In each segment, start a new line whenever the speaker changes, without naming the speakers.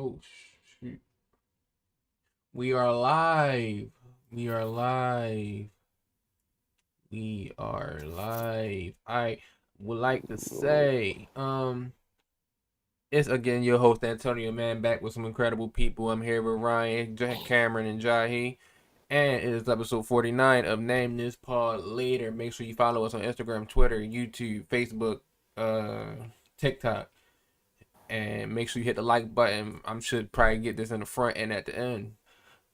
Oh shoot. We are live. We are live. We are live. I would like to say, um, it's again your host Antonio Man back with some incredible people. I'm here with Ryan, Jack Cameron, and Jahi. And it is episode 49 of Name This Pod Later. Make sure you follow us on Instagram, Twitter, YouTube, Facebook, uh, TikTok and make sure you hit the like button. I'm should probably get this in the front and at the end.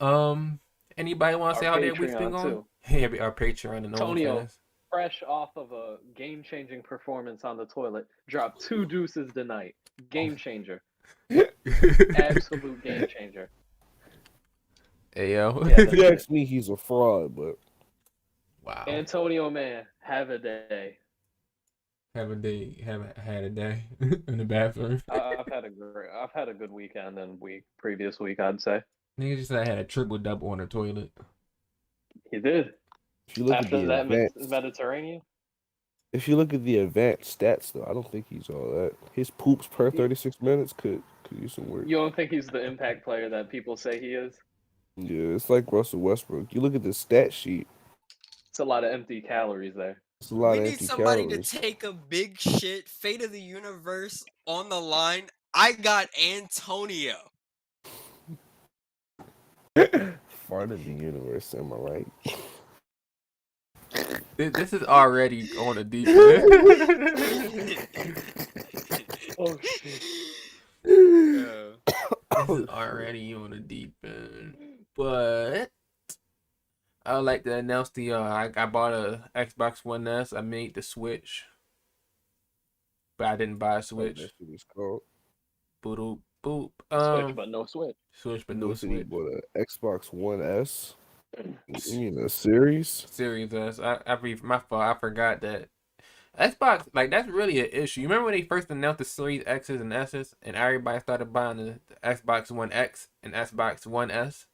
Um, anybody want to say how their week's been going? Yeah, our Patreon and
Antonio, fresh off of a game-changing performance on the toilet, dropped two deuces tonight. Game changer, absolute game changer.
Hey yo,
yeah, if you ask me, he's a fraud, but
wow.
Antonio, man, have a day
have a day, haven't had a day in the bathroom.
I've had a great, I've had a good weekend and week previous week, I'd say.
Nigga just said I had a triple double on the toilet.
He did. If you look After at the that advanced, Mediterranean.
If you look at the advanced stats, though, I don't think he's all that. His poops per thirty six minutes could could use some work.
You don't think he's the impact player that people say he is?
Yeah, it's like Russell Westbrook. You look at the stat sheet.
It's a lot of empty calories there.
It's a lot
we
of
need somebody
calories.
to take a big shit, fate of the universe on the line. I got Antonio.
Fart of the universe, am I right?
This is already on a deep end.
oh shit.
This is already on a deep end. But I would like to announce the uh, I, I bought a Xbox One S. I made the Switch, but I didn't buy a Switch.
That's what it's called.
Boop
boop. Um, switch, but no Switch.
Switch, but no Switch.
Bought an Xbox One S. You mean a Series?
Series S. I, I my fault. I forgot that Xbox, like that's really an issue. You remember when they first announced the Series X's and S's, and everybody started buying the, the Xbox One X and Xbox One S.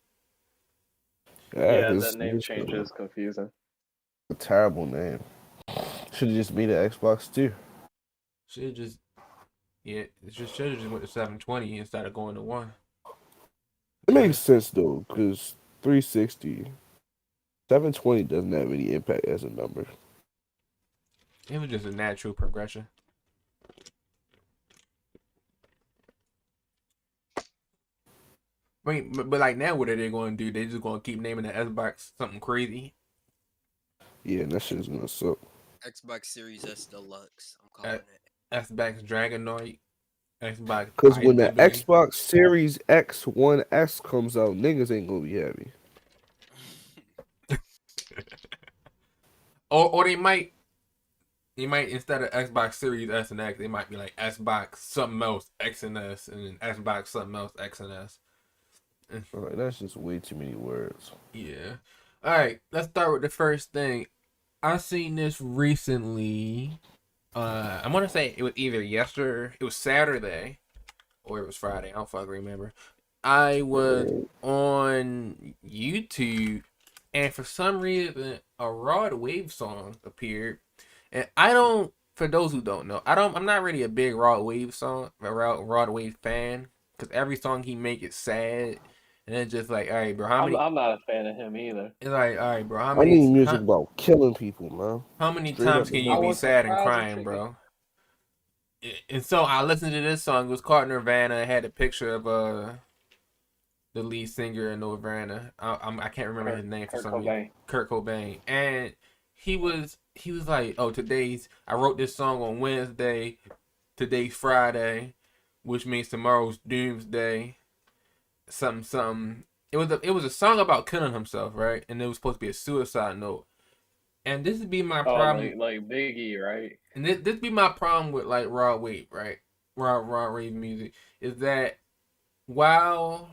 Yeah, yeah that name change is confusing.
A terrible name. Should have just made an Xbox too.
Should just yeah, it just should have just went to 720 instead of going to one.
It makes sense though, because 360, 720 doesn't have any impact as a number.
It was just a natural progression. I mean, but, but like now, what are they going to do? They just going to keep naming the Xbox something crazy?
Yeah, that shit's gonna suck.
Xbox Series S Deluxe. I'm uh, calling it.
Xbox Dragonoid. Xbox.
Because when the Xbox Series X One S comes out, niggas ain't gonna be happy.
or or they might. You might instead of Xbox Series S and X, they might be like Xbox something else X and S, and then Xbox something else X and S.
All right, that's just way too many words.
Yeah. All right, let's start with the first thing. I seen this recently. Uh, I'm gonna say it was either yesterday, it was Saturday, or it was Friday. I don't fucking remember. I was on YouTube, and for some reason, a Rod Wave song appeared, and I don't. For those who don't know, I don't. I'm not really a big Rod Wave song, a Rod, Rod Wave fan, because every song he make is sad and it's just like, all right, bro, how many?
I'm, I'm not a fan of him either.
It's like, all right, bro, how many?
I need music how, about killing people, man.
How many Straight times can you be sad and crying, bro? And so I listened to this song. It was called Nirvana. It had a picture of uh the lead singer in Nirvana. I, I'm, I can not remember Kurt, his name for Kurt some Cobain. reason. Kurt Cobain, and he was he was like, oh, today's I wrote this song on Wednesday. Today's Friday, which means tomorrow's Doomsday something something. It was a it was a song about killing himself, right? And it was supposed to be a suicide note. And this would be my oh, problem.
Like, like, Biggie, right?
And this this be my problem with like Rod Wave, right? Raw Rod Wave music is that while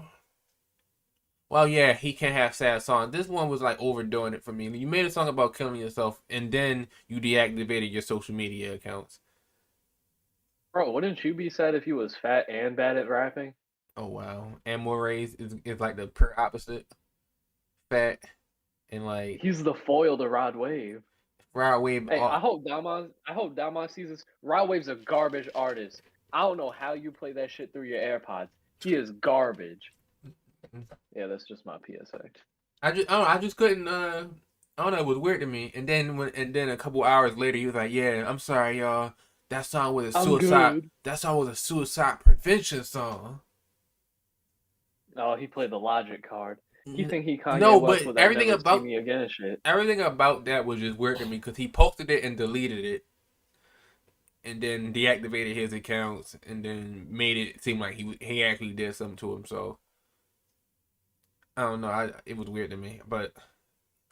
well, yeah, he can have sad songs. This one was like overdoing it for me. You made a song about killing yourself, and then you deactivated your social media accounts.
Bro, wouldn't you be sad if you was fat and bad at rapping?
Oh wow, Amores is is like the per opposite, fat, and like
he's the foil to Rod Wave.
Rod Wave.
Hey, I hope Damon. I hope Damon sees this. Rod Wave's a garbage artist. I don't know how you play that shit through your AirPods. He is garbage. Yeah, that's just my PSA.
I just, I don't, know, I just couldn't. Uh, I don't know. It was weird to me. And then when, and then a couple hours later, he was like, "Yeah, I'm sorry, y'all. That song was a suicide. That song was a suicide prevention song."
Oh, he played the logic card. You
mm-hmm.
think he Kanye
No,
West
but
with that
everything about-
me again and shit.
Everything about that was just weird to me because he posted it and deleted it, and then deactivated his accounts, and then made it seem like he he actually did something to him. So I don't know. I it was weird to me, but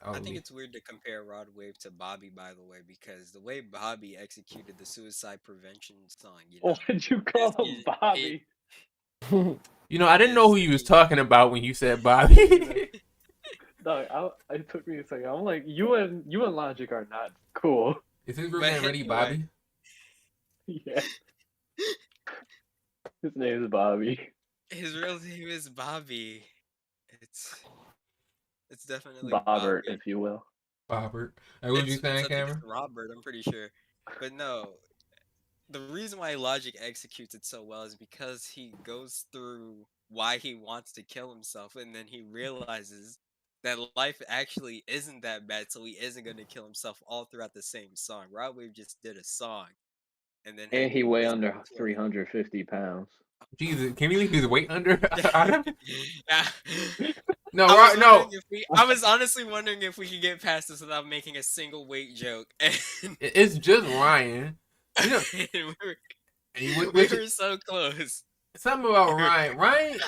I
don't
think
be-
it's weird to compare Rod Wave to Bobby, by the way, because the way Bobby executed the suicide prevention song, you know,
Why'd you call
It's-
him
it-
Bobby?
You know I didn't know who you was talking about when you said Bobby.
Dog, I, it took me a second. I'm like, you and you and Logic are not cool.
Is his real
But
name really
anyway.
Bobby?
yeah. His name is Bobby.
his real name is Bobby. It's it's definitely
Bobbert,
Bobby.
if you will.
Bobbert. Hey, what you
It's-
saying,
it's-
Cameron?
Robert, I'm pretty sure. But no, the reason why Logic executes it so well is because he goes through why he wants to kill himself, and then he mm-hmm. realizes that life actually isn't that bad, so he isn't going to kill himself all throughout the same song. Rod Wave just did a song, and then
And he weigh under 350 pounds.
Jesus, can we leave his weight under?
Yeah.
no,
I
right, no.
we, I was honestly wondering if we could get past this without making a single weight joke. And,
It's just Ryan. You know,
and we were,
and you-
we were so close.
something about Ryan. Ryan,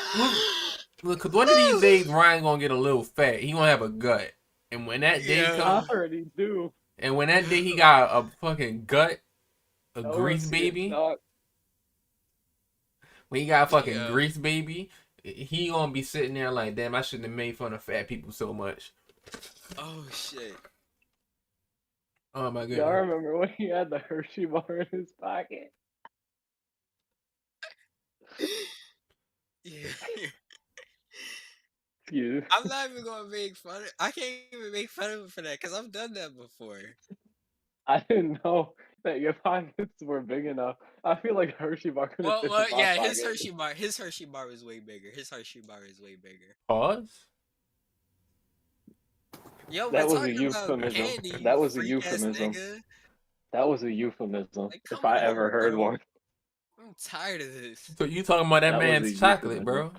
look, cause one of these days Ryan gonna get a little fat. He gonna have a gut, and when that day
Yeah.
I
comes,
already do.
and when that day he got a fucking gut, a
wanna
grease baby. When he got a fucking
Yeah.
grease baby, he gonna be sitting there like, damn, I shouldn't have made fun of fat people so much.
Oh shit.
Oh my
Y'all remember when he had the Hershey bar in his pocket?
Yeah.
You.
I'm not even gonna make fun of I can't even make fun of him for that because I've done that before.
I didn't know that your pockets were big enough. I feel like Hershey bar could have
Well,
fit
well
in my
yeah, his. Hershey bar his Hershey bar is way bigger. His Hershey bar is way bigger.
Pause.
Yo,
That
we're
was a
talking about
euphemism.
candy,
That was a
freak-ass
euphemism. That was a euphemism,
Like,
if I
on,
ever heard
bro.
one.
I'm tired of this.
So you talking about that,
That
man's chocolate,
euphemism.
bro?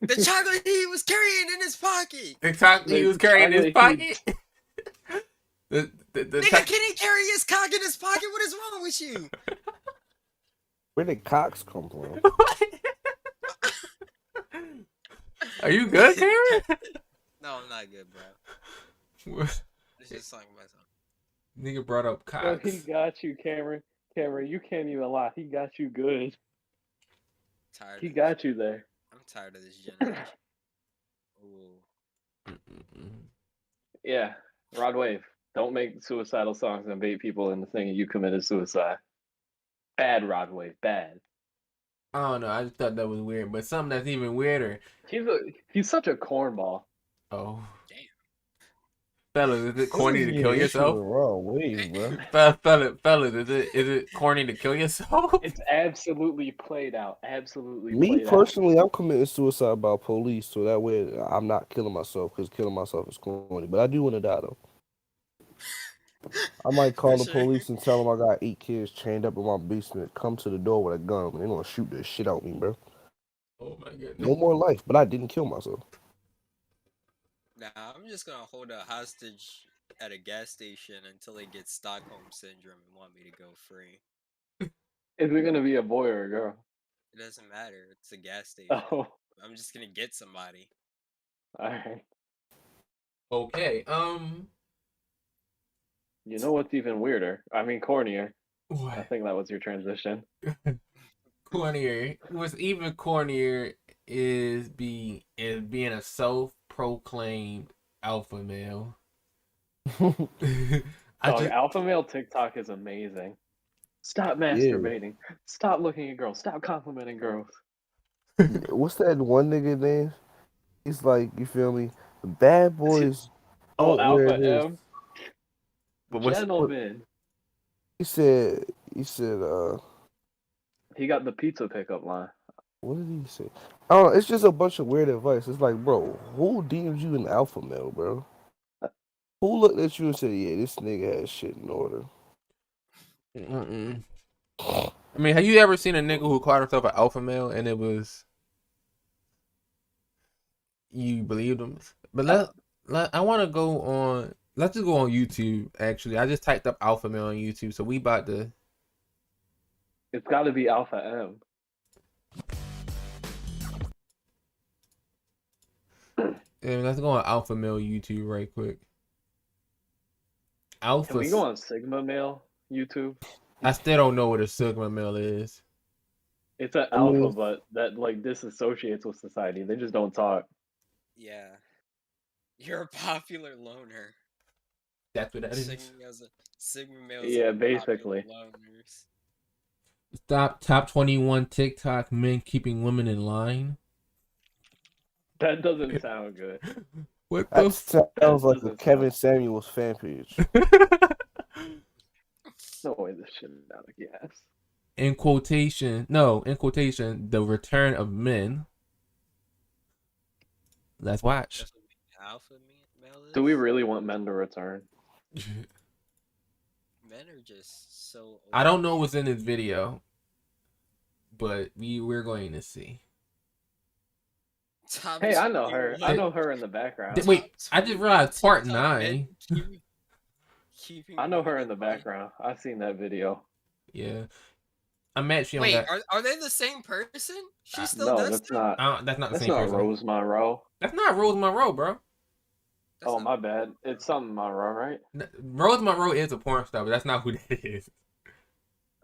The chocolate he was carrying in his pocket.
The chocolate he was carrying in his
chocolate
pocket. the the, the
Nigga,
choc-
can he carry his cock in his pocket? What is wrong with you?
Where did Cox come from?
Are you good, Cameron?
No, I'm not good, bro. Let's just talk about.
Nigga brought up
Bro,
Cox.
he got you, Cameron. Cameron, you can't even lie. He got you good.
tired.
He
of
got you there.
I'm tired of this generation. Ooh.
Yeah, Rod Wave. Don't make suicidal songs and bait people into thinking you committed suicide. Bad Rod Wave. Bad.
I don't know. I just thought that was weird, but something that's even weirder.
He's a he's such a cornball.
Oh,
Damn.
Fellas, is it corny to kill yourself?
Wrong way, bro.
Fe- Fellas, fellas, is it is it corny to kill yourself?
It's absolutely played out. Absolutely
Me
played out.
personally, I'm committing suicide by police, so that way I'm not killing myself because killing myself is corny. But I do want to die though. I might call
For
the
sure.
police and tell them I got eight kids chained up in my basement. Come to the door with a gun, and they're gonna shoot the shit out of me, bro.
Oh my goodness.
No more life, but I didn't kill myself.
Nah, I'm just gonna hold a hostage at a gas station until they get Stockholm syndrome and want me to go free.
Is it gonna be a boy or a girl?
It doesn't matter. It's a gas station.
Oh,
I'm just gonna get somebody.
all right.
Okay. Um.
You know what's even weirder? I mean, cornier.
What?
I think that was your transition.
Cornier. What's even cornier is be is being a self-proclaimed alpha male. I
Dog,
just,
alpha male TikTok is amazing. Stop masturbating. Stop looking at girls. Stop complimenting girls.
What's that one nigga name? He's like, you feel me? Bad boys.
Oh,
don't
Alpha
this.
M.
but what's
Gentlemen.
He said, he said, uh,
He got the pizza pickup line.
What did he say? I don't know. It's just a bunch of weird advice. It's like, bro, who DM'd you an alpha male, bro? Who looked at you and said, "Yeah, this nigga has shit in order"?
Mm-mm. I mean, have you ever seen a nigga who called himself an alpha male and it was you believed him? But let, let I want to go on. Let's just go on YouTube. Actually, I just typed up alpha male on YouTube, so we about to.
It's got to be Alpha M.
Yeah, let's go on alpha male YouTube right quick. Alpha.
Can we go on Sigma Male YouTube?
I still don't know what a sigma male is.
It's an
I mean-
alpha, but that like disassociates with society. They just don't talk.
Yeah. You're a popular loner.
That's what that is.
Sigma males, Sigma males.
Yeah, basically.
Loners.
Stop top twenty one TikTok men keeping women in line.
That doesn't sound good.
What
That
the
sounds like a
doesn't
Kevin Samuels fan page.
f-
No way this shit is out of gas.
in quotation, no, in quotation, the return of men. Let's watch.
That's what the alpha male is.
Do we really want men to return?
Men are just so.
I don't know what's in this video, but we we're going to see.
Top
Hey, I know her. I know her in the background.
Th- Wait, I just realized part nine.
men keep- keeping
I know her in the background. I've seen that video.
Yeah, I'm actually on
Wait,
that.
are, are they the same person? She
Uh,
still
no,
does
that's
that?
not.
I don't- that's not the
That's
same
not
person.
Rose Monroe.
That's not Rose Monroe, bro.
That's
oh
not-
my bad. It's something Monroe, right?
N- Rose Monroe is a porn star, but that's not who that is.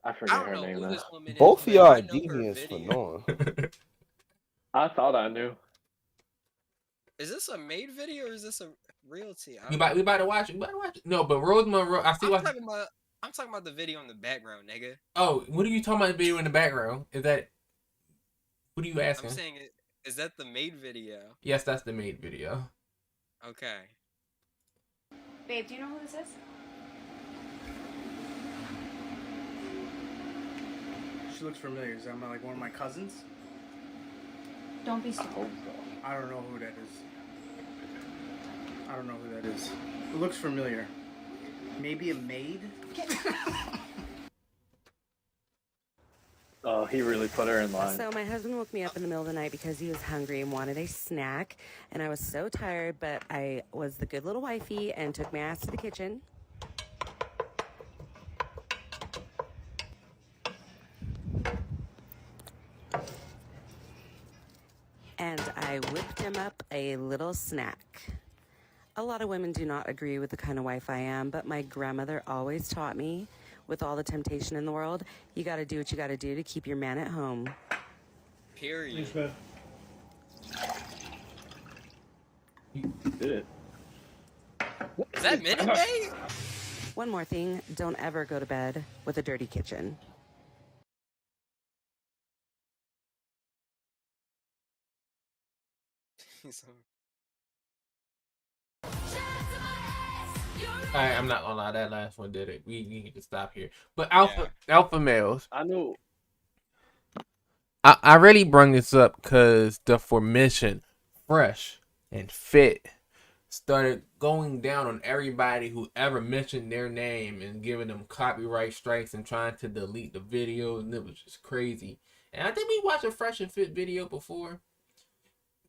I
I
forget
don't
her
know
name
who this woman.
Both of y'all
I
are
know
for knowing.
I thought I knew.
Is this a made video or is this a realty? I
we
don't
about we about to watch it. We about to watch it. No, but Rose Monroe. I see
I'm
what.
talking about. I'm talking about the video in the background, nigga.
Oh, what are you talking about? The video in the background? Is that? What are you asking?
I'm saying, i- is that the made video?
Yes, that's the made video.
Okay.
Babe, do you know who this is?
She looks familiar. Is that my, like one of my cousins?
Don't be
I
stupid.
Hope so.
I don't know who that is. I don't know who that is. It looks familiar. Maybe a maid?
Oh, he really put her in line.
So my husband woke me up in the middle of the night because he was hungry and wanted a snack, and I was so tired, but I was the good little wifey and took my ass to the kitchen. And I whipped him up a little snack. A lot of women do not agree with the kind of wife I am, but my grandmother always taught me with all the temptation in the world, you got to do what you got to do to keep your man at home.
Period.
Did it.
Is that Minute Maid?
One more thing don't ever go to bed with a dirty kitchen.
I, I'm not gonna lie, that last one did it. We, we need to stop here. But alpha alpha males,
I knew.
I, I really bring this up because the formation, fresh and fit, started going down on everybody who ever mentioned their name and giving them copyright strikes and trying to delete the video, and it was just crazy. And I think we watched a fresh and fit video before.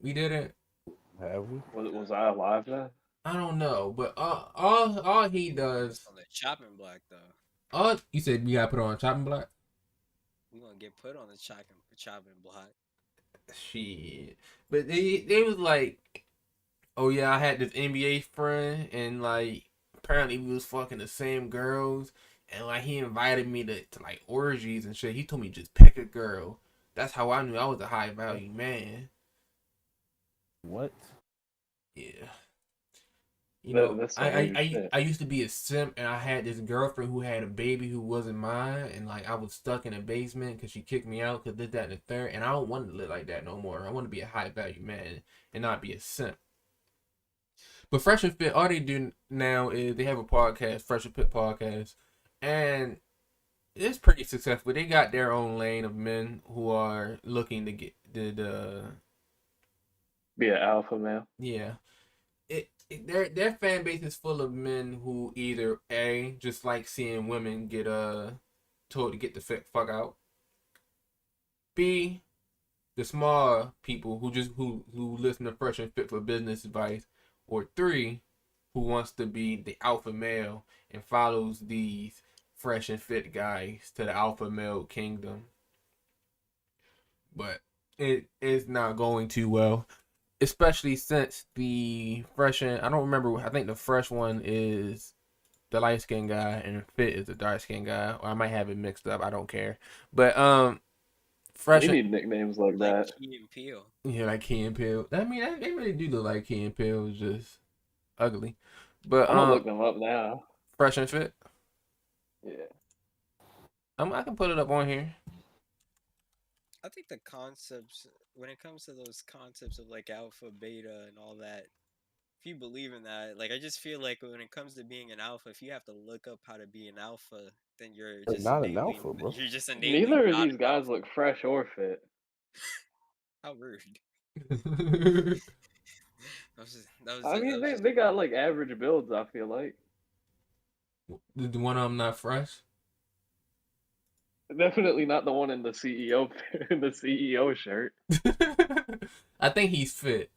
We didn't.
Have we?
Was, was I alive then?
I don't know, but all all, all he does,
on the chopping block though.
all you said, we gotta put on chopping block.
We gonna get put on the chopping chopping block.
Shit. But they they was like, oh yeah, I had this NBA friend and like apparently we was fucking the same girls and like he invited me to, to like orgies and shit. He told me just pick a girl. That's how I knew I was a high value man.
What?
Yeah. You
That-
know,
that's
I, I, I. I used to be a simp and I had this girlfriend who had a baby who wasn't mine and like I was stuck in a basement because she kicked me out because did that and the third and I don't want to live like that no more. I want to be a high value man and not be a simp. But Fresh and Fit, all they do now is they have a podcast, Fresh and Fit podcast, and it's pretty successful. They got their own lane of men who are looking to get the the
Be an alpha male.
yeah. It, it their their fan base is full of men who either a just like seeing women get uh told to get the fuck out. B, the small people who just who who listen to fresh and fit for business advice, or three, who wants to be the alpha male and follows these fresh and fit guys to the alpha male kingdom. But it is not going too well, especially since the fresh and I don't remember. I think the fresh one is the light skinned guy and fit is the dark skinned guy, or I might have it mixed up. I don't care. But um, fresh
We need nicknames like
Like
that.
Key and Peele.
yeah, like Key and Peele. I mean, they- they really do look like Key and Peele, it's just ugly. But
I'm gonna
um,
look them up now.
fresh and fit.
Yeah.
Um, I can put it up on here.
I think the concepts, when it comes to those concepts of like alpha, beta, and all that, if you believe in that, like I just feel like when it comes to being an alpha, if you have to look up how to be an alpha, then you're
You're
just
not an alpha, bro.
You're just innately
Neither of these guys
alpha.
look fresh or fit.
How rude. That was just, that was
I
ju- that
mean,
was
they, they got like average builds. I feel like
the, the one of them not fresh.
Definitely not the one in the CEO in the CEO shirt.
I think he's fit,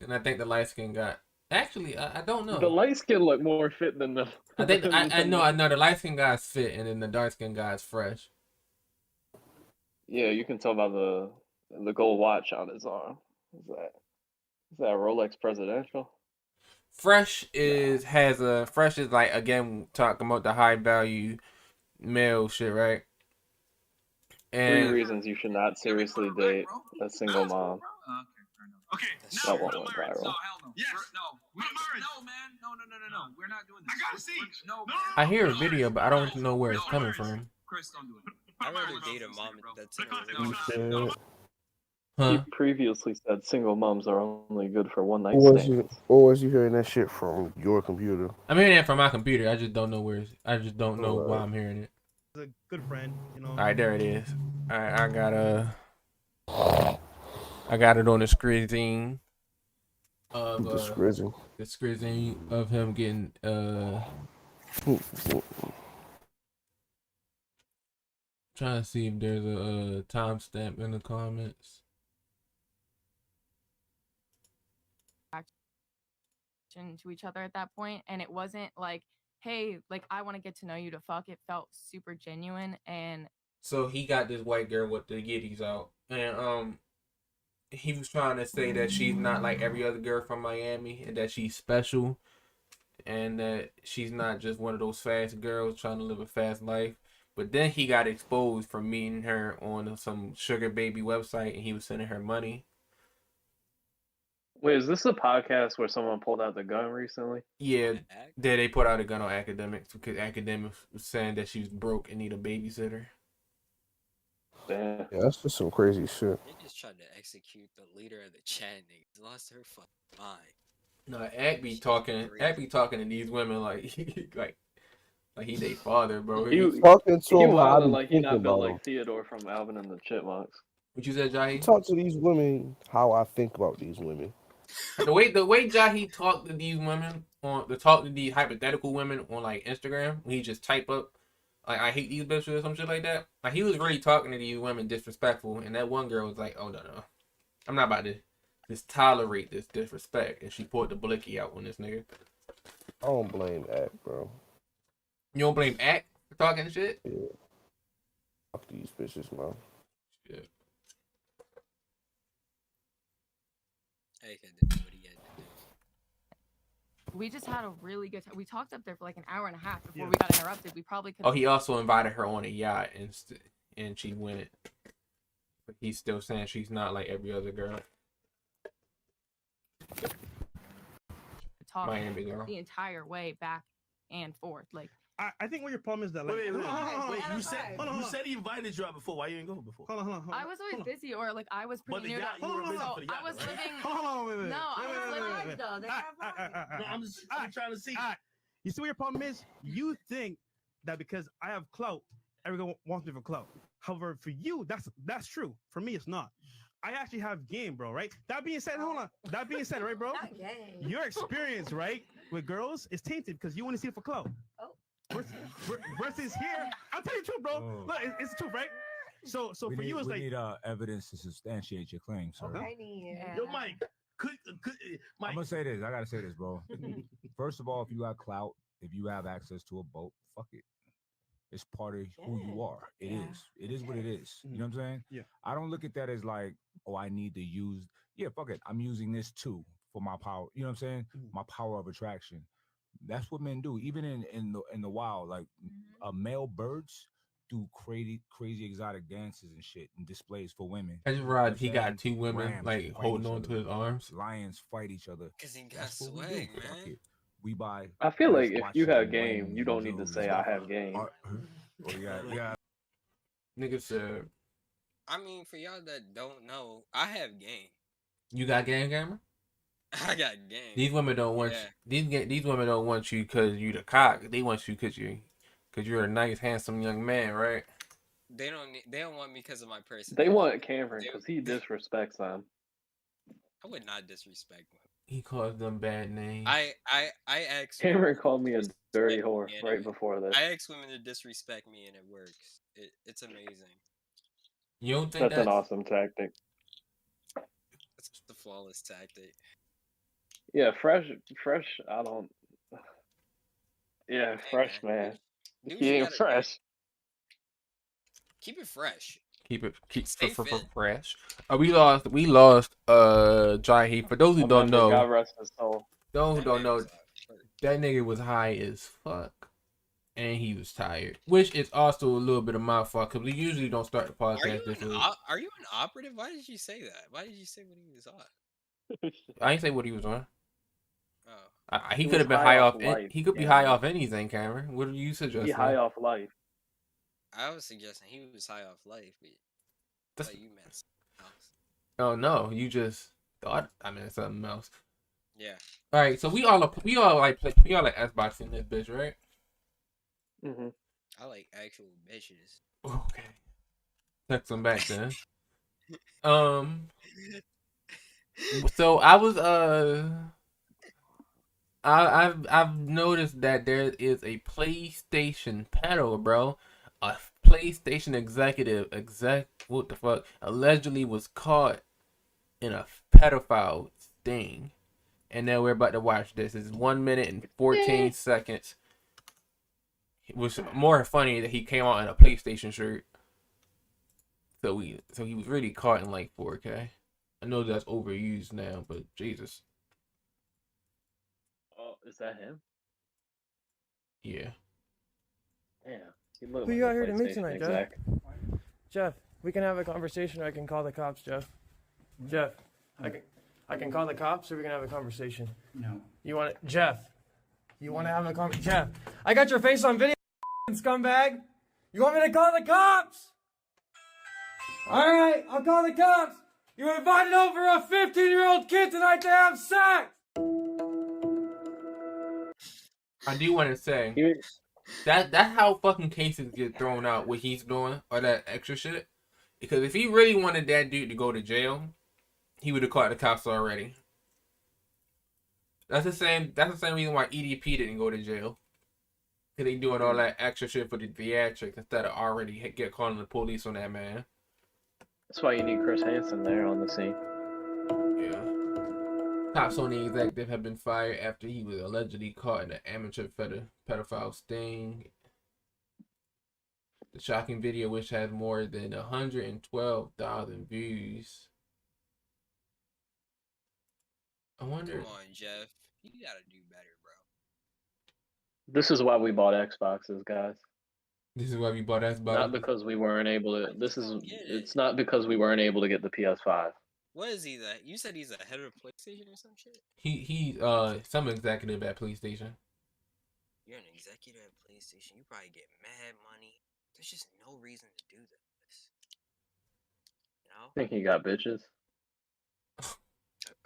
and I think the light skin got. Actually, I, I don't know.
The light skin look more fit than the.
I think I, I know I know the light skin guy's fit, and then the dark skin guy's fresh.
Yeah, you can tell by the the gold watch on his arm. Is that is that Rolex Presidential?
Fresh is has a fresh is like again talking about the high value male shit, right?
Three reasons you should not seriously date a single mom.
Oh, okay,
That's
That
true.
one went viral.
No, hell no.
Yes.
We're, no, we,
I'm
no, man. No, no, no, no, no. We're not doing this.
I gotta see.
we're- No,
No.
I hear a video, but I don't know where it's
No,
coming
Chris.
from.
Chris, don't do it.
I'd rather
married,
date a mom that's in a
No, no,
relationship.
You
no.
said,
Huh?
He previously said single moms are only good for one night
or was
stands.
you, or was you hearing that shit from your computer?
I'm hearing that from my computer. I just don't know where. It's, I just don't oh, know why I'm hearing it.
A good friend, you know.
All right, there it is. All right, I got a. I got it on the screen of
The
uh, the screen of him getting uh trying to see if there's a, uh timestamp in the comments.
to each other at that point and it wasn't like hey like i want to get to know you to fuck it felt super genuine and
So he got this white girl with the yiddies out, and um, he was trying to say that she's not like every other girl from Miami, and that she's special, and that she's not just one of those fast girls trying to live a fast life. But then he got exposed for meeting her on some sugar baby website, and he was sending her money.
Wait, is this a podcast where someone pulled out the gun recently?
Yeah,
Act?
then they put out a gun on Akademiks because Akademiks was saying that she's broke and need a babysitter.
Damn.
Yeah, that's just some crazy shit.
They just tried to execute the leader of the Chan niggas. Lost her fucking mind.
No, Ack be talking.
crazy.
Ack be talking to these women like, like, like he they father, bro.
He,
He-
Talking to
he
him, how I
wildin'
be
like he
thinking
not built
about
like. Theodore from Alvin and the Chipmunks.
what you said, Jahi?
Talk to these women how I think about these women.
The way the way Jahi talked to these women on the talk to these hypothetical women on like Instagram, when he just type up like I hate these bitches or some shit like that. Like he was really talking to these women disrespectful, and that one girl was like, "Oh no, no, I'm not about to just tolerate this disrespect," and she pulled the blicky out on this nigga.
I don't blame that, bro.
You don't blame Ack for talking shit?
Yeah. Fuck these bitches, man.
Hey, kid, did what he had to do.
we just had a really good time we talked up there for like an hour and a half before
Yeah.
we got interrupted we probably could
Oh, he also invited her on a yacht and st- and she went. But he's still saying she's not like every other girl.
talk
Miami girl.
the entire way back and forth like
I, I think what your problem is that like.
Wait, wait, wait.
Hold on, hold on,
wait you said
Hold on,
you
hold on.
said he invited you out before. Why you didn't go before?
Hold on, hold on, hold on.
i was always
hold on.
busy or like i was pretty
the
near
yacht,
that
you were
so
busy for the
i was
right?
living
Hold on, wait, wait, wait.
No, I
wait,
was
wait,
living-
wait, wait, wait.
though. They
Ah,
have
ah, ah.
No, I'm just I'm trying to see.
You see what your problem is? You think that because I have clout everyone wants me for clout. However, for you, that's that's true. For me, it's not. I actually have game, bro. Right. That being said, hold on. That being said, right, bro.
Not gay.
Your experience, right, with girls is tainted because you want to see it for clout.
Oh.
Versus, versus here, I'll tell you the truth, bro.
Oh.
Look, it- it's the truth, right? So, so
we
for
need,
you, it's
we
like,
need uh, evidence to substantiate your claim, So,
Okay.
I need.
yo, Mike, could, could, Mike,
I'm gonna say this. I gotta say this, bro. First of all, if you got clout, if you have access to a boat, fuck it. It's part of who you are. It is.
Yeah.
It is what it is. You know what I'm saying?
Yeah.
I don't look at that as like, oh, I need to use. Yeah, fuck it. I'm using this too for my power. You know what I'm saying?
Mhm.
My power of attraction. That's what men do. Even in in the in the wild, like
Mm-hmm.
uh, male birds do crazy crazy exotic dances and shit and displays for women.
I just
You know what
realized
I'm
he got two women
Rams
like holding on to his arms.
Lions fight each other.
Cause he got
That's what we do. Fuck
man.
it. We buy.
I feel like if you have
watches and
game, you don't need to say I have game.
Art- Oh, yeah, yeah.
Nigga said,
I mean, for y'all that don't know, I have game.
"You got game, gamer."
I got game.
These women don't want
Yeah.
you. These ga- these women don't want you because you the cock. They want you because you because you're a nice, handsome young man, right?
They don't. They don't want me because of my person.
They want Cameron because he disrespects them.
I would not disrespect him.
He calls them bad names.
I I I ask.
Cameron called me a dirty whore right
anyway.
before this.
I ask women to disrespect me and it works. It, it's amazing.
you don't think
That's
that's,
an awesome tactic.
It's the flawless tactic.
Yeah, fresh, fresh. I don't. Yeah,
Hey,
fresh
man.
man.
Do what
He ain't fresh.
Keep it fresh.
keep it keep
Stay
for, for,
fit.
fresh? Uh, we lost we lost uh heat For those who
My
don't
member, God
know,
rest his soul.
those who
That
don't know,
was
that nigga was high as fuck. And he was tired, which is also a little bit of my fault because we usually don't start the
Are you
podcast this
an
late.
Are you an operative? Why did you say that? Why did you say when he was on?
I didn't say what he was on.
Oh,
I, I- he
He
could have been
high
high
off
off. an-
life,
he could be high off anything, Cameron. What do you suggest?
He high off life.
I was suggesting he was high off life, but
That's-
thought you meant else.
Oh no, you just thought I meant something else.
Yeah.
All right, so we all we all like play, we all like Xbox in this bitch, right?
hmm
I like actual bitches.
Okay. Text them back then. um. So I was uh. I, I've I've noticed that there is a PlayStation pedal, bro. A PlayStation executive exec what the fuck allegedly was caught in a pedophile sting, and now we're about to watch this. It's one minute and fourteen seconds. It was more funny that he came out in a PlayStation shirt. So we so he was really caught in like 4K. I know that's overused now, but Jesus,
is that him?
yeah.
Damn. He looked
Who
like
you
a
out here to meet tonight, Jeff?
exec.
Jeff, we can have a conversation or I can call the cops, Jeff. Jeff, I can I can call the cops or we can have a conversation.
No.
You want it? Jeff, you want to have a con Jeff, I got your face on video, scumbag. You want me to call the cops? All right, I'll call the cops. You're invited over a 15 year old kid tonight to have sex.
I do want to say that that's how fucking cases get thrown out. What he's doing or that extra shit. Because if he really wanted that dude to go to jail, he would have caught the cops already. That's the same. That's the same reason why EDP didn't go to jail. Cause they doing all that extra shit for the theatrics instead of already get calling the police on that man.
That's why you need Chris Hansen there on the scene.
Yeah. Top Sony executive have been fired after he was allegedly caught in an amateur pedo- pedophile sting. The shocking video, which has more than 112,000 views. I wonder.
Come on, Jeff. You gotta do better, bro.
This is why we bought Xboxes, guys.
This is why we bought Xbox.
Not because we weren't able to. This is.
it.
It's not because we weren't able to get the PS5.
What is he that? You said he's a head of PlayStation or some shit?
He he uh some executive at PlayStation.
You're an executive at PlayStation. You probably get mad money. There's just no reason to do this. You know?
I think he got bitches.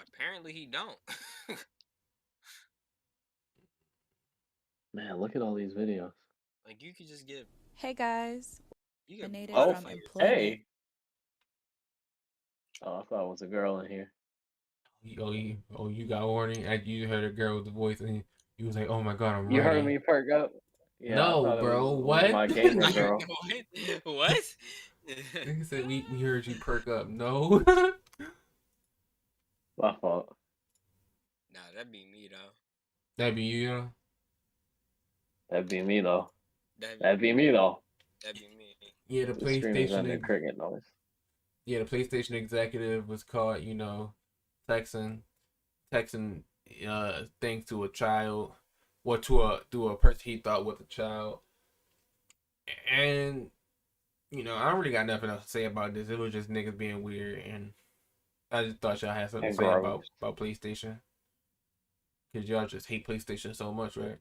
Apparently he don't.
Man, look at all these videos.
like you could just get
Hey guys,
You get
Eliminated
Oh,
from employment.
hey. Oh, I thought it was a girl in here.
Oh, you, oh, you got warning. I, you heard a girl with the voice, and you was like, "Oh my god, I'm
You
ready."
heard me perk up? Yeah,
No, bro,
was
what?
My gamer girl.
what? what?
Nigga said we, we heard you perk up. No.
My fault.
Nah, that'd be me though.
That'd be you. know?
That'd be me though.
That'd be,
That'd be me though.
that'd be me.
Yeah, the
The
PlayStation.
and the
ex-
cricket noise.
Yeah, the PlayStation executive was caught. You know, texting, texting, uh, things to a child, or to a to a person he thought was a child, and you know, I don't really got nothing else to say about this. It was just niggas being weird, and I just thought y'all had something
And
to say about
gross.
about PlayStation. Cause y'all just hate PlayStation so much, right?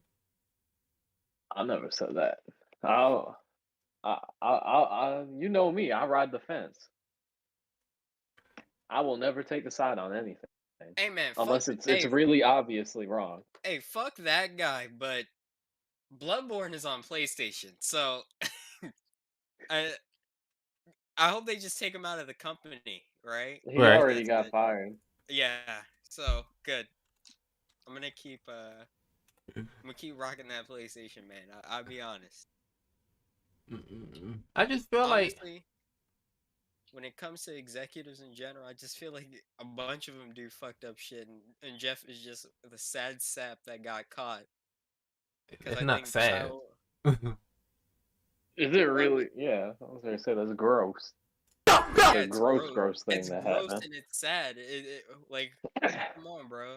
I never said that. I'll, I, I, I, I, you know me. I ride the fence. I will never take a side on anything
Hey man, fuck,
unless it's it's
hey,
really obviously wrong.
hey, fuck that guy. But Bloodborne is on PlayStation, so I I hope they just take him out of the company, right?
He
Right.
already
That's
got
it.
fired.
Yeah, so good. I'm gonna keep uh mm. I'm gonna keep rocking that PlayStation, man. I, I'll be honest.
Mm, mm, I just feel like
Honestly, when it comes to executives in general, I just feel like a bunch of them do fucked up shit, and, and Jeff is just the sad sap that got caught.
it's
I
not sad.
Chow-
Is it really? Yeah, I was gonna say that's gross.
yeah,
It's a
it's
gross, gross thing
it's
that
gross
happened.
and it's sad. It, it, like, come on, bro.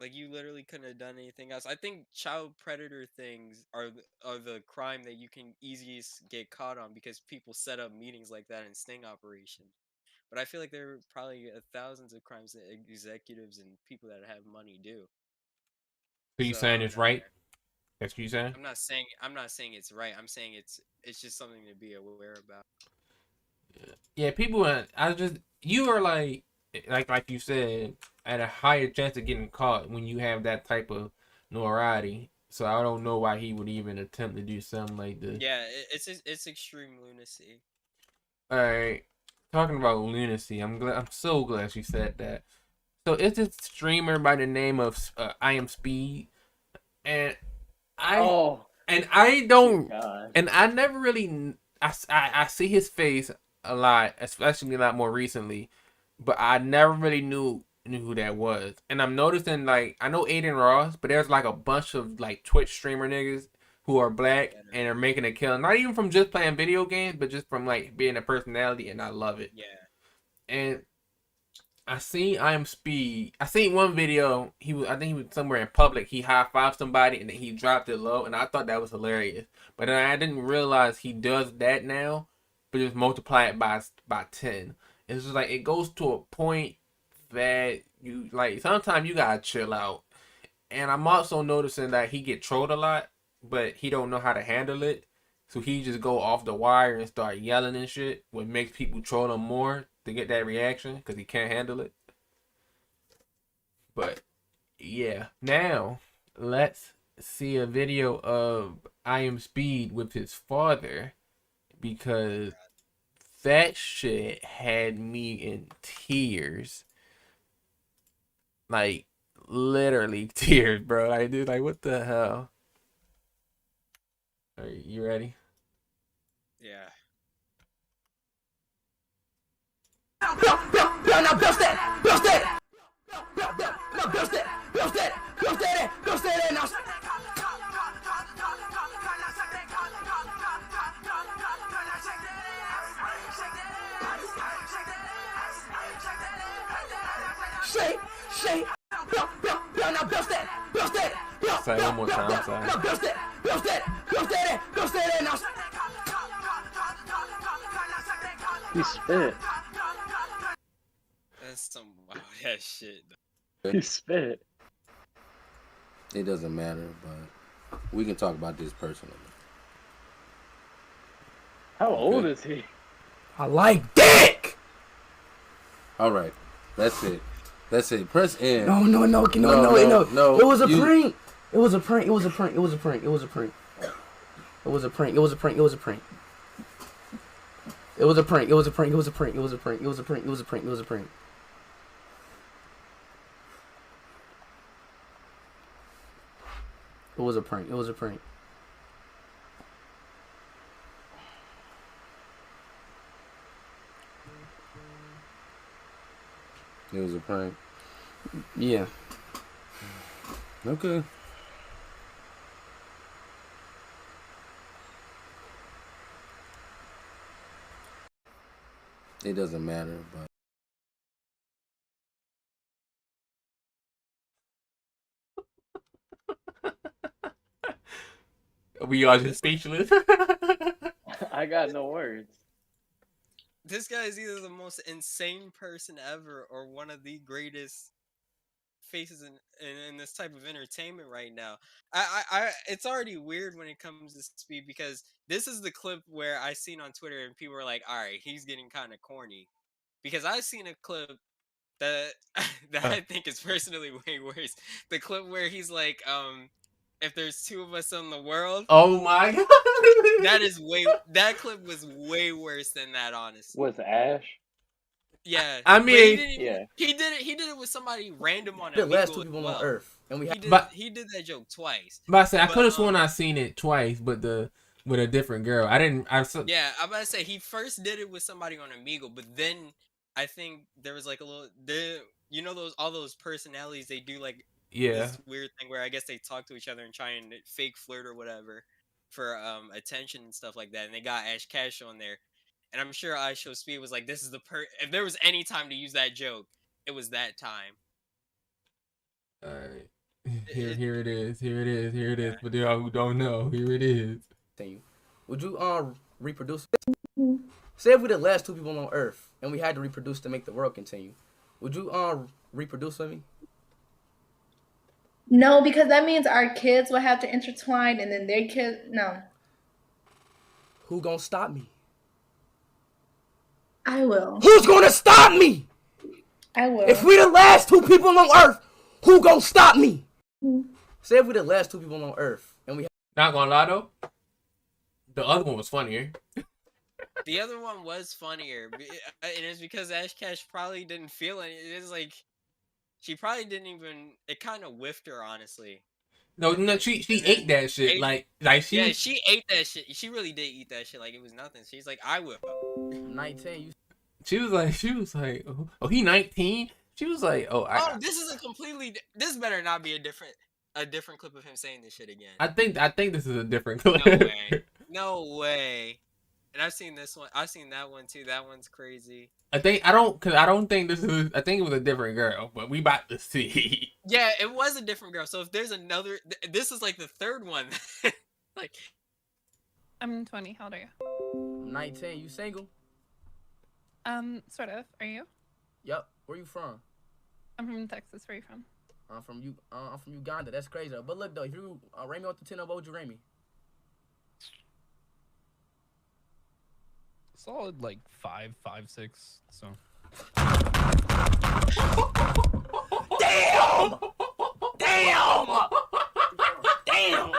Like you literally couldn't have done anything else. I think child predator things are the, are the crime that you can easiest get caught on because people set up meetings like that in sting operations. But I feel like there are probably uh, thousands of crimes that executives and people that have money do.
So you
So,
saying it's right? That's what you saying?
I'm not saying I'm not saying it's right. I'm saying it's it's just something to be aware about.
Yeah, people. uh, I just you are like like like you said at a higher chance of getting caught when you have that type of notoriety. So I don't know why he would even attempt to do something like this.
Yeah, it's it's- it's extreme lunacy.
All right, talking about lunacy. I'm glad. I'm so glad you said that. So it's this streamer by the name of uh, I am Speed, and I
Oh,
and I don't
God.
and I never really I I, s- I, I see his face a lot, especially a lot more recently, but I never really knew knew who that was. And I'm noticing like I know Adin Ross, but there's like a bunch of like Twitch streamer niggas who are black and are making a killing, not even from just playing video games, but just from like being a personality, and I love it.
Yeah.
And I seen I am Speed. I seen one video. He was I think he was somewhere in public. He high fived somebody and then he dropped it low, and I thought that was hilarious. But then I didn't realize he does that now, but just multiply it by by ten. It's just like it goes to a point that you like. Sometimes you gotta chill out. And I'm also noticing that he get trolled a lot, but he don't know how to handle it. So he just go off the wire and start yelling and shit, what makes people troll him more to get that reaction because he can't handle it. But yeah, now let's see a video of I Am Speed with his father because that shit had me in tears. Like literally tears, bro. Like dude, like what the hell? Are you ready?
Yeah.
Say it one more time, sorry.
He spit. It.
That's some wild ass shit.
He spit.
It doesn't matter, but we can talk about this personally.
How old
Okay.
is he?
I like dick.
All right, that's it. That's it. Press N.
No, no, no, no, no,
No,
no,
no,
no.
no,
It was a
you-
prank. It was a prank. It was a prank. It was a prank. It was a prank. It was a prank. It was a prank. It was a prank.
It was a prank. It was a prank. It was a prank. It was a prank. It was a prank. It was a prank. It was a prank. It was a prank. It was a prank.
It was a prank.
Yeah.
Okay. It doesn't matter, but
We are just speechless.
I got no words.
This guy is either the most insane person ever or one of the greatest faces in, in, in this type of entertainment right now. I, I, I it's already weird when it comes to speed because this is the clip where I seen on Twitter and people were like, all right, he's getting kind of corny. Because I've seen a clip that that I think is personally way worse. The clip where he's like, um, if there's two of us in the world,
oh my god,
that is way that clip was way worse than that, honestly.
With Ash?
Yeah.
I
but he
mean-
even-
Yeah.
he did it. He did it with somebody random on
The last two people
well.
on Earth, and we
He
had.
did.
But-
he did that joke twice.
But I said I could have
um,
sworn I seen it twice, but the with a different girl. I didn't. I saw.
Yeah, I'm about to say he first did it with somebody on Amigo, but then I think there was like a little. The you know those all those personalities they do like
Yeah.
this weird thing where I guess they talk to each other and try and fake flirt or whatever for um attention and stuff like that. And they got Ash Cash on there, and I'm sure IShowSpeed was like, "This is the per. If there was any time to use that joke, it was that time."
All right. Here, here it is. Here it is. Here it is. For y'all who don't know, here it is.
Continue. Would you um reproduce? Say if we the last two people on Earth, and we had to reproduce to make the world continue. Would you um reproduce with me?
No, because that means our kids will have to intertwine and then their kids. No,
Who gonna stop me?
I will.
Who's gonna stop me?
I will.
If we the last two people on Earth, who gonna stop me? Say if we the last two people on Earth, and we
Not gonna lie though, the other one was funnier.
The other one was funnier, uh, and it's because Ash Cash probably didn't feel it. It is like she probably didn't even. It kind of whiffed her, honestly.
No, no, she she ate that shit.
Ate-
Like like she.
yeah, she ate that shit. She really did eat that shit like it was nothing. She's like, I will.
19, you
She was like, she was like, oh, oh, he 19. She was like, oh, I,
oh, this is a completely. This better not be a different, a different clip of him saying this shit again.
I think, I think this is a different clip.
No way. No way. And I've seen this one. I've seen that one too. That one's crazy.
I think I don't, cause I don't think this is. I think it was a different girl, but we about to see.
Yeah, it was a different girl. So if there's another, th- this is like the third one. like,
I'm 20. How old are you?
19, you single?
Um, sort of. Are you?
Yup. Where you from?
I'm from Texas. Where are you from?
I'm from you. Uh, I'm from Uganda. That's crazy. But look though, if you uh, rate me off the ten, what would you rate
Solid like five, five, six. So
Damn! Damn! Damn!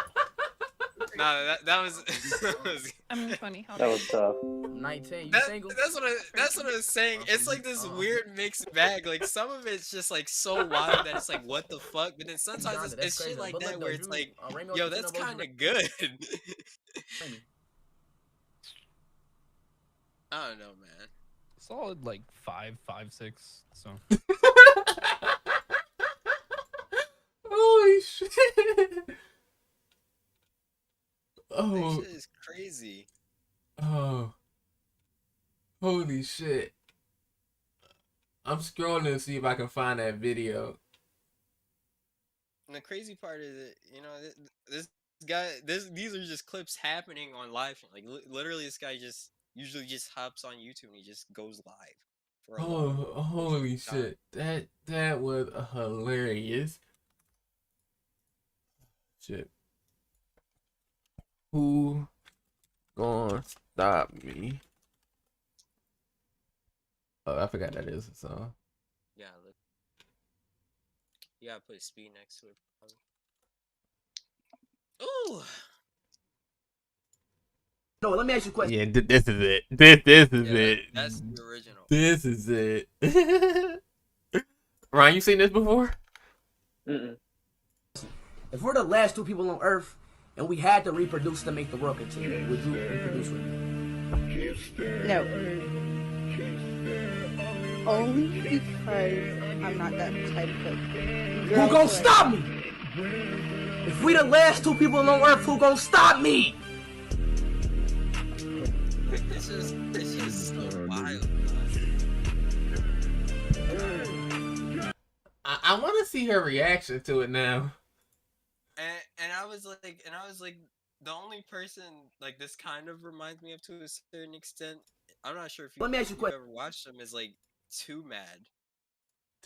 nah, that that was. that was
I'm 20. How
That was tough.
19, you
That,
single?
that's what I, that's what I was saying. It's like this weird mixed bag. Like some of it's just like so wild that it's like what the fuck, but then sometimes
Uganda,
it's, it's shit like
But
that
look,
where it's like,
uh, rate me off
yo, that's
of what would
kind of good.
rate me?
I don't know, man.
solid like five, five, six. So
Holy shit!
That
Oh,
shit is crazy.
oh, holy shit! I'm scrolling to see if I can find that video.
And the crazy part is that you know th- this guy, this these are just clips happening on live. Like li- literally, this guy just usually just hops on YouTube and he just goes live. For a
Oh, holy shit! That that was hilarious. Shit. Who gonna stop me? Oh, I forgot that is a song.
Yeah, look. You gotta put speed next to it. Probably. Ooh.
No, let me ask you a question.
Yeah, th- this is it. This this is
Yeah,
it.
that's the original.
This is it. Ryan, you seen this before?
Mm-mm.
If we're the last two people on Earth and we had to reproduce to make the world continue, would you reproduce with me?
No. Only because I'm not that type of girl.
Who
girl
gonna
to-
stop me? If we the last two people on Earth, who gonna stop me?
It's just, it's just so wild.
I, I want to see her reaction to it now.
And and I was like, and I was like, the only person like this kind of reminds me of to a certain extent. I'm not sure if you,
Let me ask you a
if
question.
ever watched them. Is like Too Mad.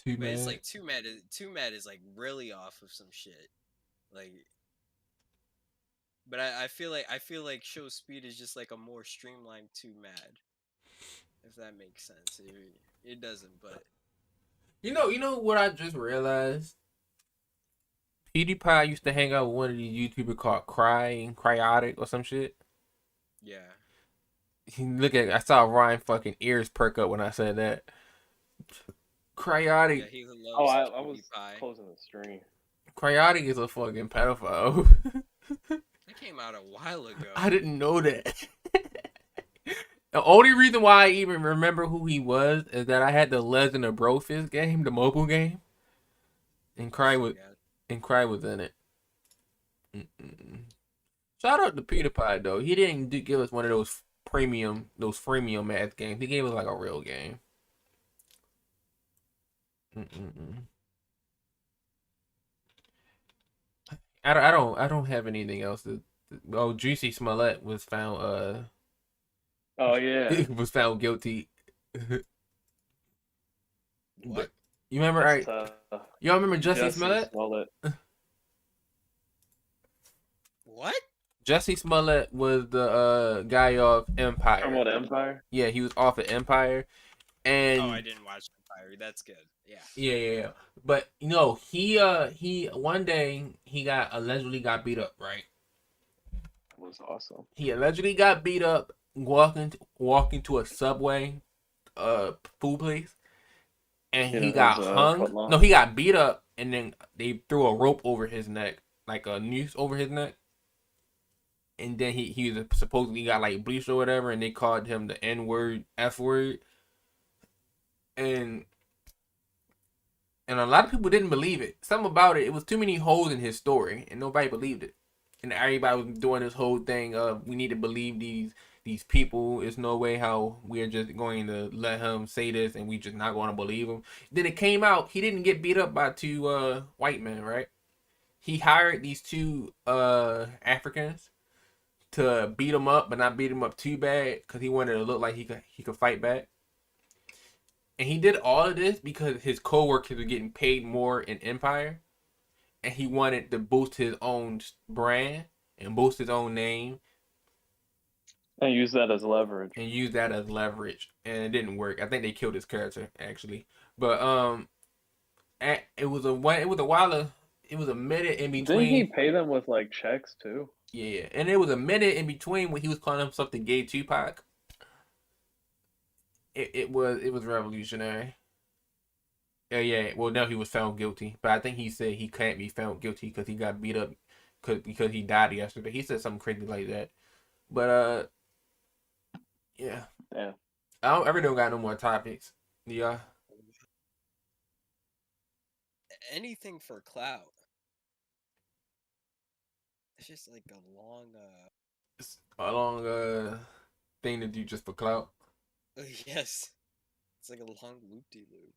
Too
But it's like Too Mad. Is, Too Mad is like really off of some shit. Like, but I, I feel like I feel like Show Speed is just like a more streamlined Too Mad. If that makes sense, it, it doesn't. Uh, but
You know, you know what I just realized? PewDiePie used to hang out with one of these YouTubers called Crying Cryaotic or some shit.
yeah,
He look at I saw Ryan fucking ears perk up when I said that. Cryaotic
yeah, he loves
Oh, I, I was
PewDiePie.
closing the stream.
Cryaotic is a fucking pedophile.
That came out a while ago.
I didn't know that. the only reason why I even remember who he was is that I had the Legend of Brofist game, the mobile game, and Cry was and Cry was in it. Mm-mm. Shout out to Peter PewDiePie though. He didn't do, give us one of those premium, those freemium ass games. He gave us like a real game. Mm-mm-mm. I don't, I don't, I don't have anything else. To, oh, Jussie Smollett was found. Uh,
Oh yeah.
was found guilty.
What?
You remember? All right,
Uh,
y'all remember Jesse,
Jesse
Smollett?
Smollett.
What?
Jesse Smollett was the uh guy off Empire.
From what Empire?
Yeah, he was off of Empire, and
Oh, I didn't watch Empire. That's good. Yeah.
Yeah, yeah, yeah. But you know, he uh he one day he got allegedly got beat up, right?
That was awesome.
He allegedly got beat up walking walking to a subway uh food place and
Yeah,
he got
was, uh,
hung.
Footlong.
No, he got beat up and then they threw a rope over his neck, like a noose over his neck. And then he he was supposedly got like bleached or whatever, and they called him the N word, F word, and and a lot of people didn't believe it. Something about it, it was too many holes in his story, and nobody believed it. And everybody was doing this whole thing of we need to believe these these people. It's no way how we are just going to let him say this, and we just not going to believe him. Then it came out he didn't get beat up by two uh, white men, right? He hired these two uh, Africans to beat him up, but not beat him up too bad, because he wanted to look like he could he could fight back. And he did all of this because his coworkers were getting paid more in Empire, and he wanted to boost his own brand and boost his own name
And use that as leverage.
and use that as leverage. And it didn't work. I think they killed his character actually. But um, it was a. It was a while. It was a minute in between.
Didn't he pay them with like checks too?
Yeah, and it was a minute in between when he was calling himself the gay Tupac. It it was it was revolutionary. Yeah, yeah. Well, now he was found guilty, but I think he said he can't be found guilty because he got beat up, cause because he died yesterday. He said something crazy like that. But uh, yeah.
Yeah.
I don't. I really don't got no more topics. Yeah.
Anything for clout. It's just like a long. uh
It's a long uh thing to do just for clout.
Yes. It's like a long loop de loop.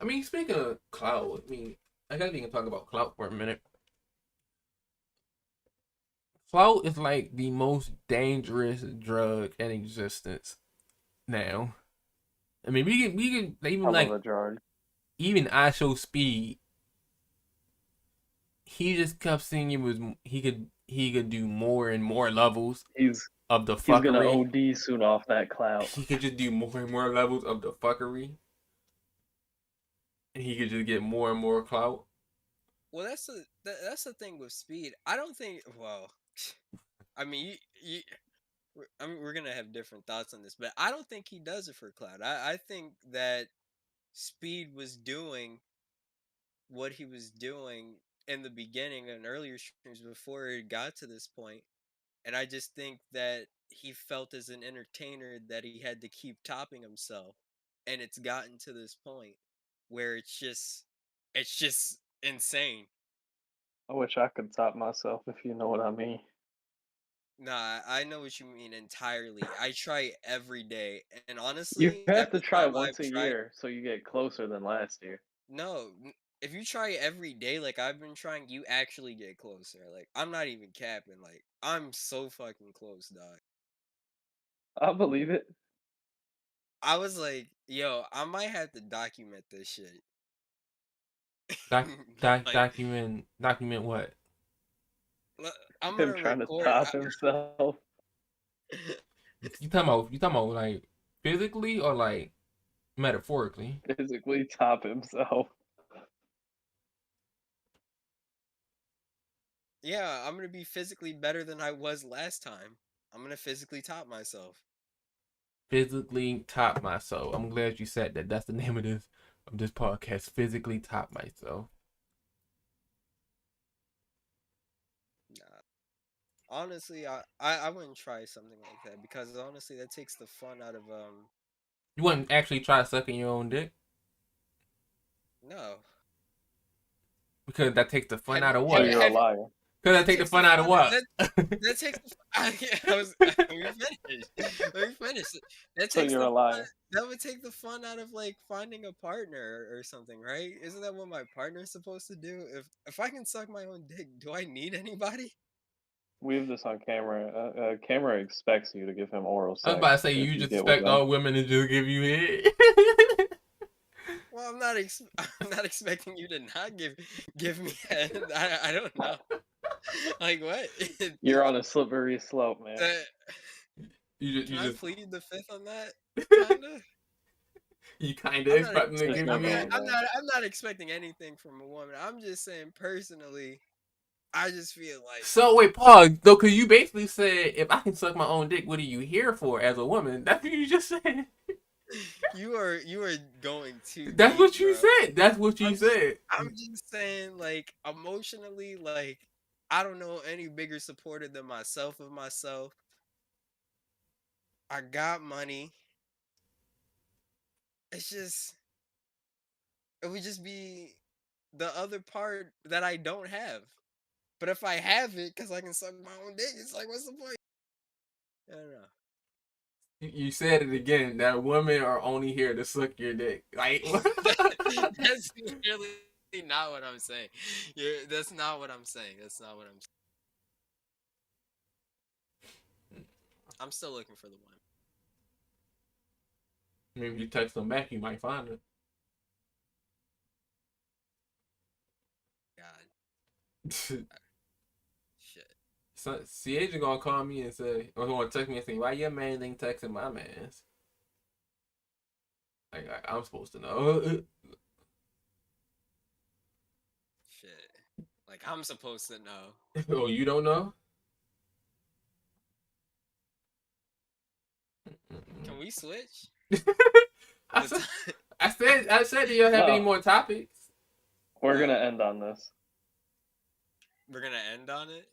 I mean, speaking of cloud, I mean, I guess we can talk about cloud for a minute. Clout is like the most dangerous drug in existence now. I mean, we can we can even
I
like
love a drug.
even IShowSpeed. He just kept saying it was he could he could do more and more levels
He's
of the fuckery.
he's gonna. OD soon off that cloud.
He could just do more and more levels of the fuckery. And he could just get more and more clout.
Well, that's the that, that's the thing with speed. I don't think. Well, I mean, you, you we're, I mean, we're gonna have different thoughts on this, but I don't think he does it for cloud. I, I think that Speed was doing what he was doing in the beginning and earlier streams before it got to this point, and I just think that he felt as an entertainer that he had to keep topping himself, and it's gotten to this point where it's just, it's just insane.
I wish I could top myself if you know what I mean.
Nah, I know what you mean entirely. I try every day, and honestly,
You have to try once
I've
a
tried-
year so you get closer than last year.
No, if you try every day like I've been trying, you actually get closer. Like I'm not even capping. Like I'm so fucking close, dog.
I believe it.
I was like, yo, I might have to document this shit.
Doc, doc,
Like-
document, document what?
I'm
Him trying to
record.
top
I-
himself.
You talking about? You talking about like physically or like metaphorically?
Physically top himself.
Yeah, I'm gonna be physically better than I was last time. I'm gonna physically top myself.
Physically top myself. I'm glad you said that. That's the name of this of this podcast. Physically top myself.
Honestly, I, I I wouldn't try something like that because honestly, that takes the fun out of um.
You wouldn't actually try sucking your own dick
No,
because that takes the fun
Have
out of what?
So you're a liar.
Because that take the fun out of what?
That, that takes. The, I, I was. Let me finish. Let me finish. That takes.
So you're
the
a.
Fun, that would take the fun out of like finding a partner or something, right? Isn't that what my partner's supposed to do? If if I can suck my own dick, do I need anybody?
We have this on camera. Uh, uh, camera expects you to give him oral sex.
I was about to say you just
get with
expect
them.
all women to just give you head.
Well, I'm not. Ex- I'm not expecting you to not give give me. Head. I I don't know. Like what?
You're on a slippery slope, man.
That-
you just,
can
you
I
just,
plead the fifth on that? Kinda.
you kind of
I'm not,
expecting to
There's
give
no
you
going
head.
I'm not. I'm not expecting anything from a woman. I'm just saying personally. I just feel like
So wait, pause. Though, cause you basically said if I can suck my own dick, what are you here for as a woman? That's what you just said.
you are you are going to.
That's
deep,
what you
bro.
said. That's what you
I'm just-
said.
I'm just saying, like emotionally, like I don't know any bigger supporter than myself of myself. I got money. It's just it would just be the other part that I don't have. But if I have it, because I can suck my own dick, it's like, what's the point? I don't know.
You- said it again. That women are only here to suck your dick. Like
that's really not what I'm saying. You're, that's not what I'm saying. That's not what I'm saying. I'm still looking for the one.
maybe if you text them back, you might find it.
God, shit.
so, Siege gonna call me and say, or gonna text me and say, "Why your man ain't texting my man's?" Like I, I'm supposed to know.
Shit. Like I'm supposed to know.
oh, you don't know?
Can we switch?
I said, I said, I said, do you have any more topics?
We're gonna end on this.
We're gonna end on it.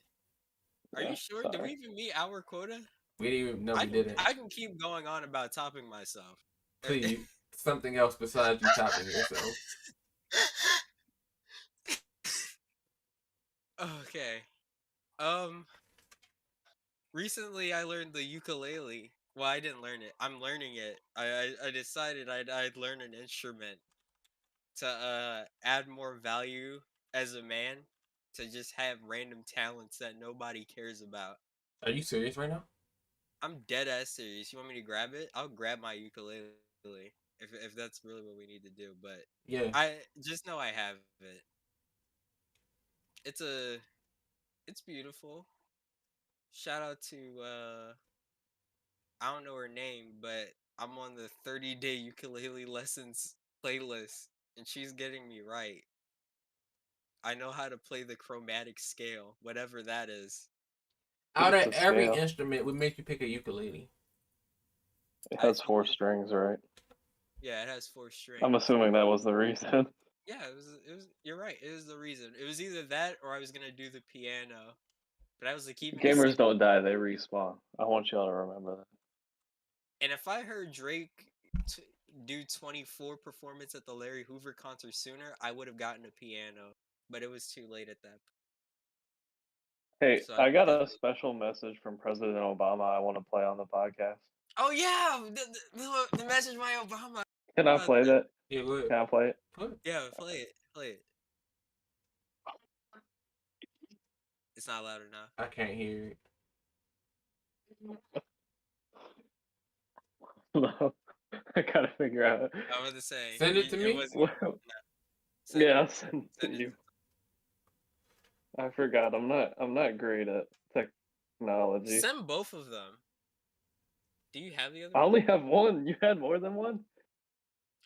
Are
Yeah,
you sure? Did we even meet our quota?
We didn't even know
I
we
can,
didn't.
I can keep going on about topping myself.
Please, something else besides you topping yourself.
Okay. Um recently I learned the ukulele. Well, I didn't learn it. I'm learning it. I I, I decided I'd I'd learn an instrument to uh add more value as a man to just have random talents that nobody cares about.
Are you serious right now?
I'm dead ass serious. You want me to grab it? I'll grab my ukulele if if that's really what we need to do. But
Yeah.
I just know I have it. It's a, it's beautiful. Shout out to uh, I don't know her name, but I'm on the 30 day ukulele lessons playlist, and she's getting me right. I know how to play the chromatic scale, whatever that is.
Out of every
scale.
instrument, we make you pick a ukulele.
It has four strings, right?
Yeah, it has four strings.
I'm assuming that was the reason.
Yeah, it was. It was. You're right. It was the reason. It was either that or I was gonna do the piano, but I was like keeping it
Gamers don't die; they respawn. I want y'all to remember that.
And if I heard Drake t- do 24 performance at the Larry Hoover concert sooner, I would have gotten a piano, but it was too late at that. point.
Hey,
So
I got a special message from President Obama. I want to play on the podcast.
Oh yeah, the, the, the, the message by Obama.
Can I
about
play that?
Yeah,
Can I play it?
Yeah, play it. Play it. It's not loud enough.
I can't hear it.
No, I gotta figure out.
I was gonna say.
Send it to me?
wasn't-
yeah, I'll send it to you. I forgot. I'm not. I'm not great at technology.
Send both of them. Do you have the other?
I
one?
only have one. You had more than one?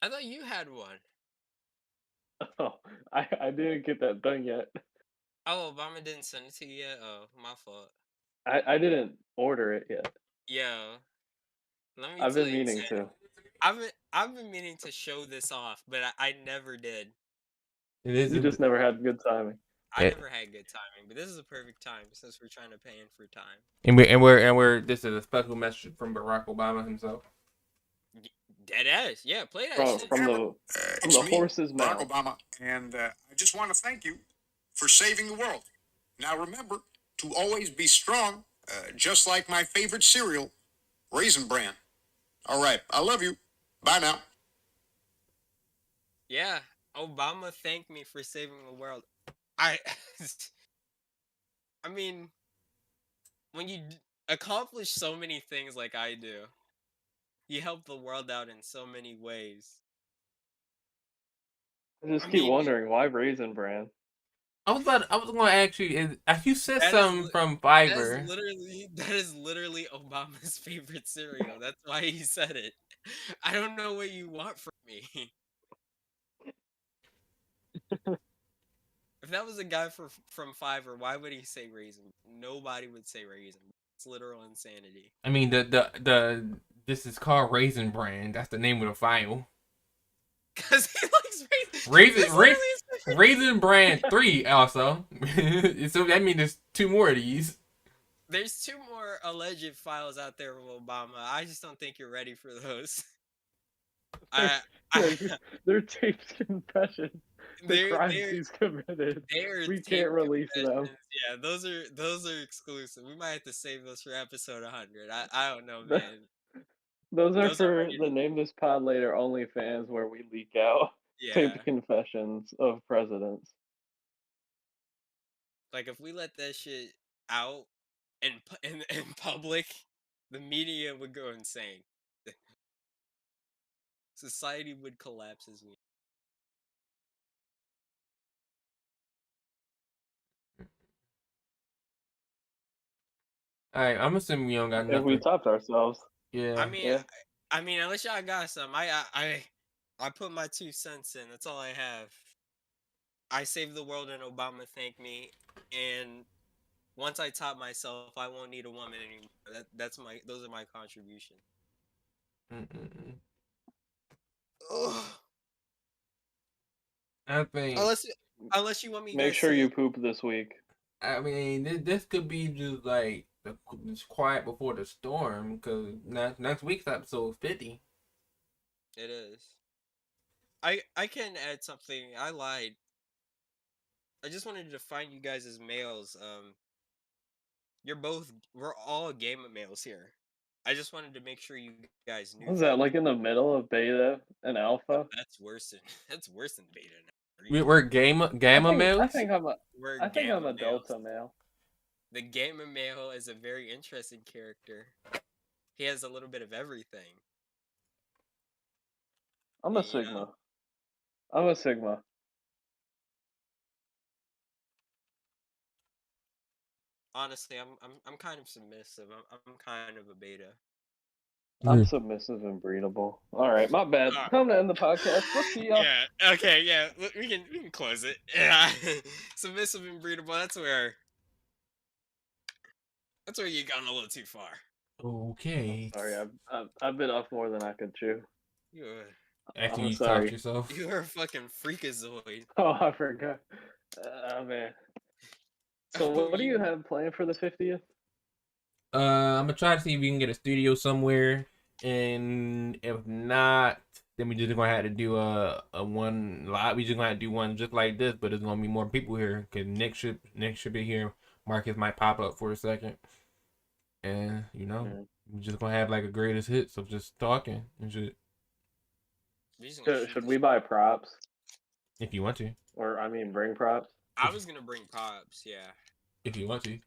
I thought you had one.
Oh, I I didn't get that done yet.
Oh, Obama didn't send it to you yet. Oh, my fault.
I I didn't order it yet.
Yo, let me.
I've been meaning
something.
to.
I've been I've been meaning to show this off, but I, I never did.
It is.
You just never had good timing.
I never had good timing, but this is a perfect time since we're trying to pay in for time.
And we're and we're and we're. This is a special message from Barack Obama himself.
Dead ass, yeah. Play that
From,
shit.
from the from the
me,
horse's
Barack
mouth.
Obama, and uh, I just want to thank you for saving the world. Now remember to always be strong, uh, just like my favorite cereal, Raisin Bran. All right, I love you. Bye now.
Yeah, Obama thanked me for saving the world. I, I mean, when you accomplish so many things like I do, you help the world out in so many ways.
I just
I
keep
mean-
wondering why Raisin Bran.
I was about. I was going to ask you. Is, uh, you said
That is
something
li-
from
That is
Fiverr.
literally that is literally Obama's favorite cereal. That's why he said it. I don't know what you want from me. if that was a guy for, from Fiverr, why would he say raisin? Nobody would say raisin. It's literal insanity.
I mean, the the the. This is called Raisin Brand. That's the name of the file.
Because he likes raisin.
Raisin
That's
Ra-
literally his favorite-
Raisin Brand three also. so that means there's two more of these.
There's two more alleged files out there of Obama. I just don't think you're ready for those. I, I,
They're, they're taped confessions. The crimes he's committed.
they are
We can't release them.
Yeah, those are those are exclusive. We might have to save those for episode 100. I, I don't know, man.
Those are
Those
for
ready
the name this pod later OnlyFans where we leak out
Yeah.
taped confessions of presidents.
Like if we let that shit out in pu- in, in public, the media would go insane. Society would collapse as we.
All right, I'm assuming you don't got nothing.
If
nothing.
we topped ourselves.
Yeah.
I mean,
Yeah.
I, I mean, unless y'all got some, I, I, I, I put my two cents in. That's all I have. I saved the world and Obama thanked me, and once I top myself, I won't need a woman anymore. That, that's my, those are my contributions.
Mm-mm-mm.
Ugh.
I think.
Unless, unless you want me.
Make
guys
sure
to-
you poop this week.
I mean, this, this could be just like the just quiet before the storm, because next next week's episode fifty.
It is. I I can add something. I lied. I just wanted to define you guys as males. Um, you're both. We're all gamer males here. I just wanted to make sure you guys knew.
What is that like in the middle of beta and alpha?
That's worse than that's worse than beta. now.
We, we're gamma
I
gamma
think,
males.
I think I'm a.
We're
I think I'm a
males.
delta male.
The gamer male is a very interesting character. He has a little bit of everything.
I'm a
Yeah.
sigma. I'm a sigma.
Honestly, I'm I'm I'm kind of submissive. I'm I'm kind of a beta.
I'm mm. submissive and breedable. All right, my bad.
Alright.
Time to end the podcast. We'll see y'all.
Yeah. Okay. Yeah. We can we can close it. Yeah. Submissive and breedable. That's where That's where you've gone a little too far.
Okay.
Sorry, I've, I've I've been off more than I could chew.
You're
After
I'm
you
sorry.
talk yourself.
you're a fucking freakazoid.
Oh, I forgot. Oh man. So what, what do you have planned for the fiftieth?
Uh, I'm gonna try to see if we can get a studio somewhere, and if not, then we just gonna have to do a a one live. We just gonna have to do one just like this, but there's gonna be more people here because Nick should Nick should be here. Marcus might pop up for a second, and you know mm-hmm. we're just gonna have like a greatest hits of just talking and shit.
Should, should we buy props,
If you want to,
or I mean, bring props?
I was gonna bring props, yeah.
if you want to.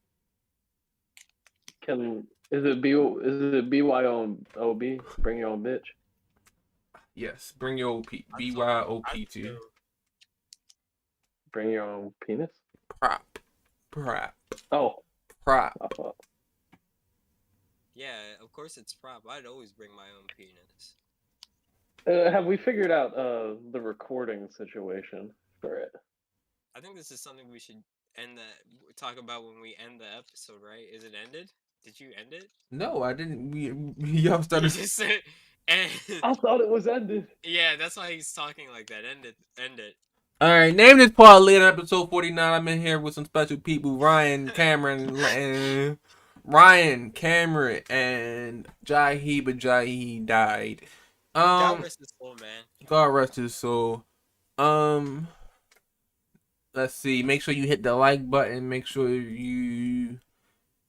Can is it B is it BYOB? Bring your own bitch.
Yes, bring your OP, BYOP too.
Bring your own penis.
Prop, prop,
Oh,
prop.
I
Yeah, of course it's prop. I'd always bring my own penis.
Uh, have we figured out uh the recording situation for it?
I think this is something we should end that talk about when we end the episode, right? Is it ended? Did you end it?
No, I didn't. We, we y'all started.
You just said, and
I thought it was ended.
yeah, that's why he's talking like that. End it. End it.
All right, name this pod later, episode 49. I'm in here with some special people Ryan, Cameron, and Ryan, Cameron, and Jahi, but Jahi died.
God
Um,
rest his soul, man.
God rest his soul. Um, let's see. Make sure you hit the like button. Make sure you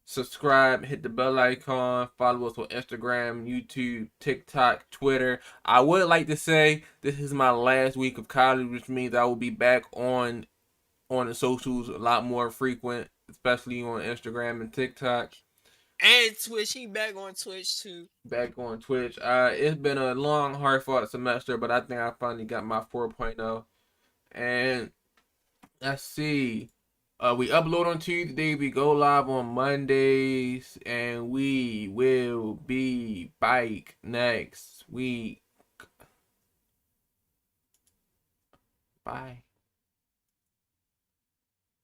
subscribe. Hit the bell icon. Follow us on Instagram, YouTube, TikTok, Twitter. I would like to say this is my last week of college, which means I will be back on on the socials a lot more frequent, especially on Instagram and TikTok
And Twitch, he back on Twitch too.
back on Twitch. Uh, it's been a long, hard fought semester, but I think I finally got my 4.0. And let's see. Uh, we upload on Tuesday, we go live on Mondays, and we will be back next week. Bye.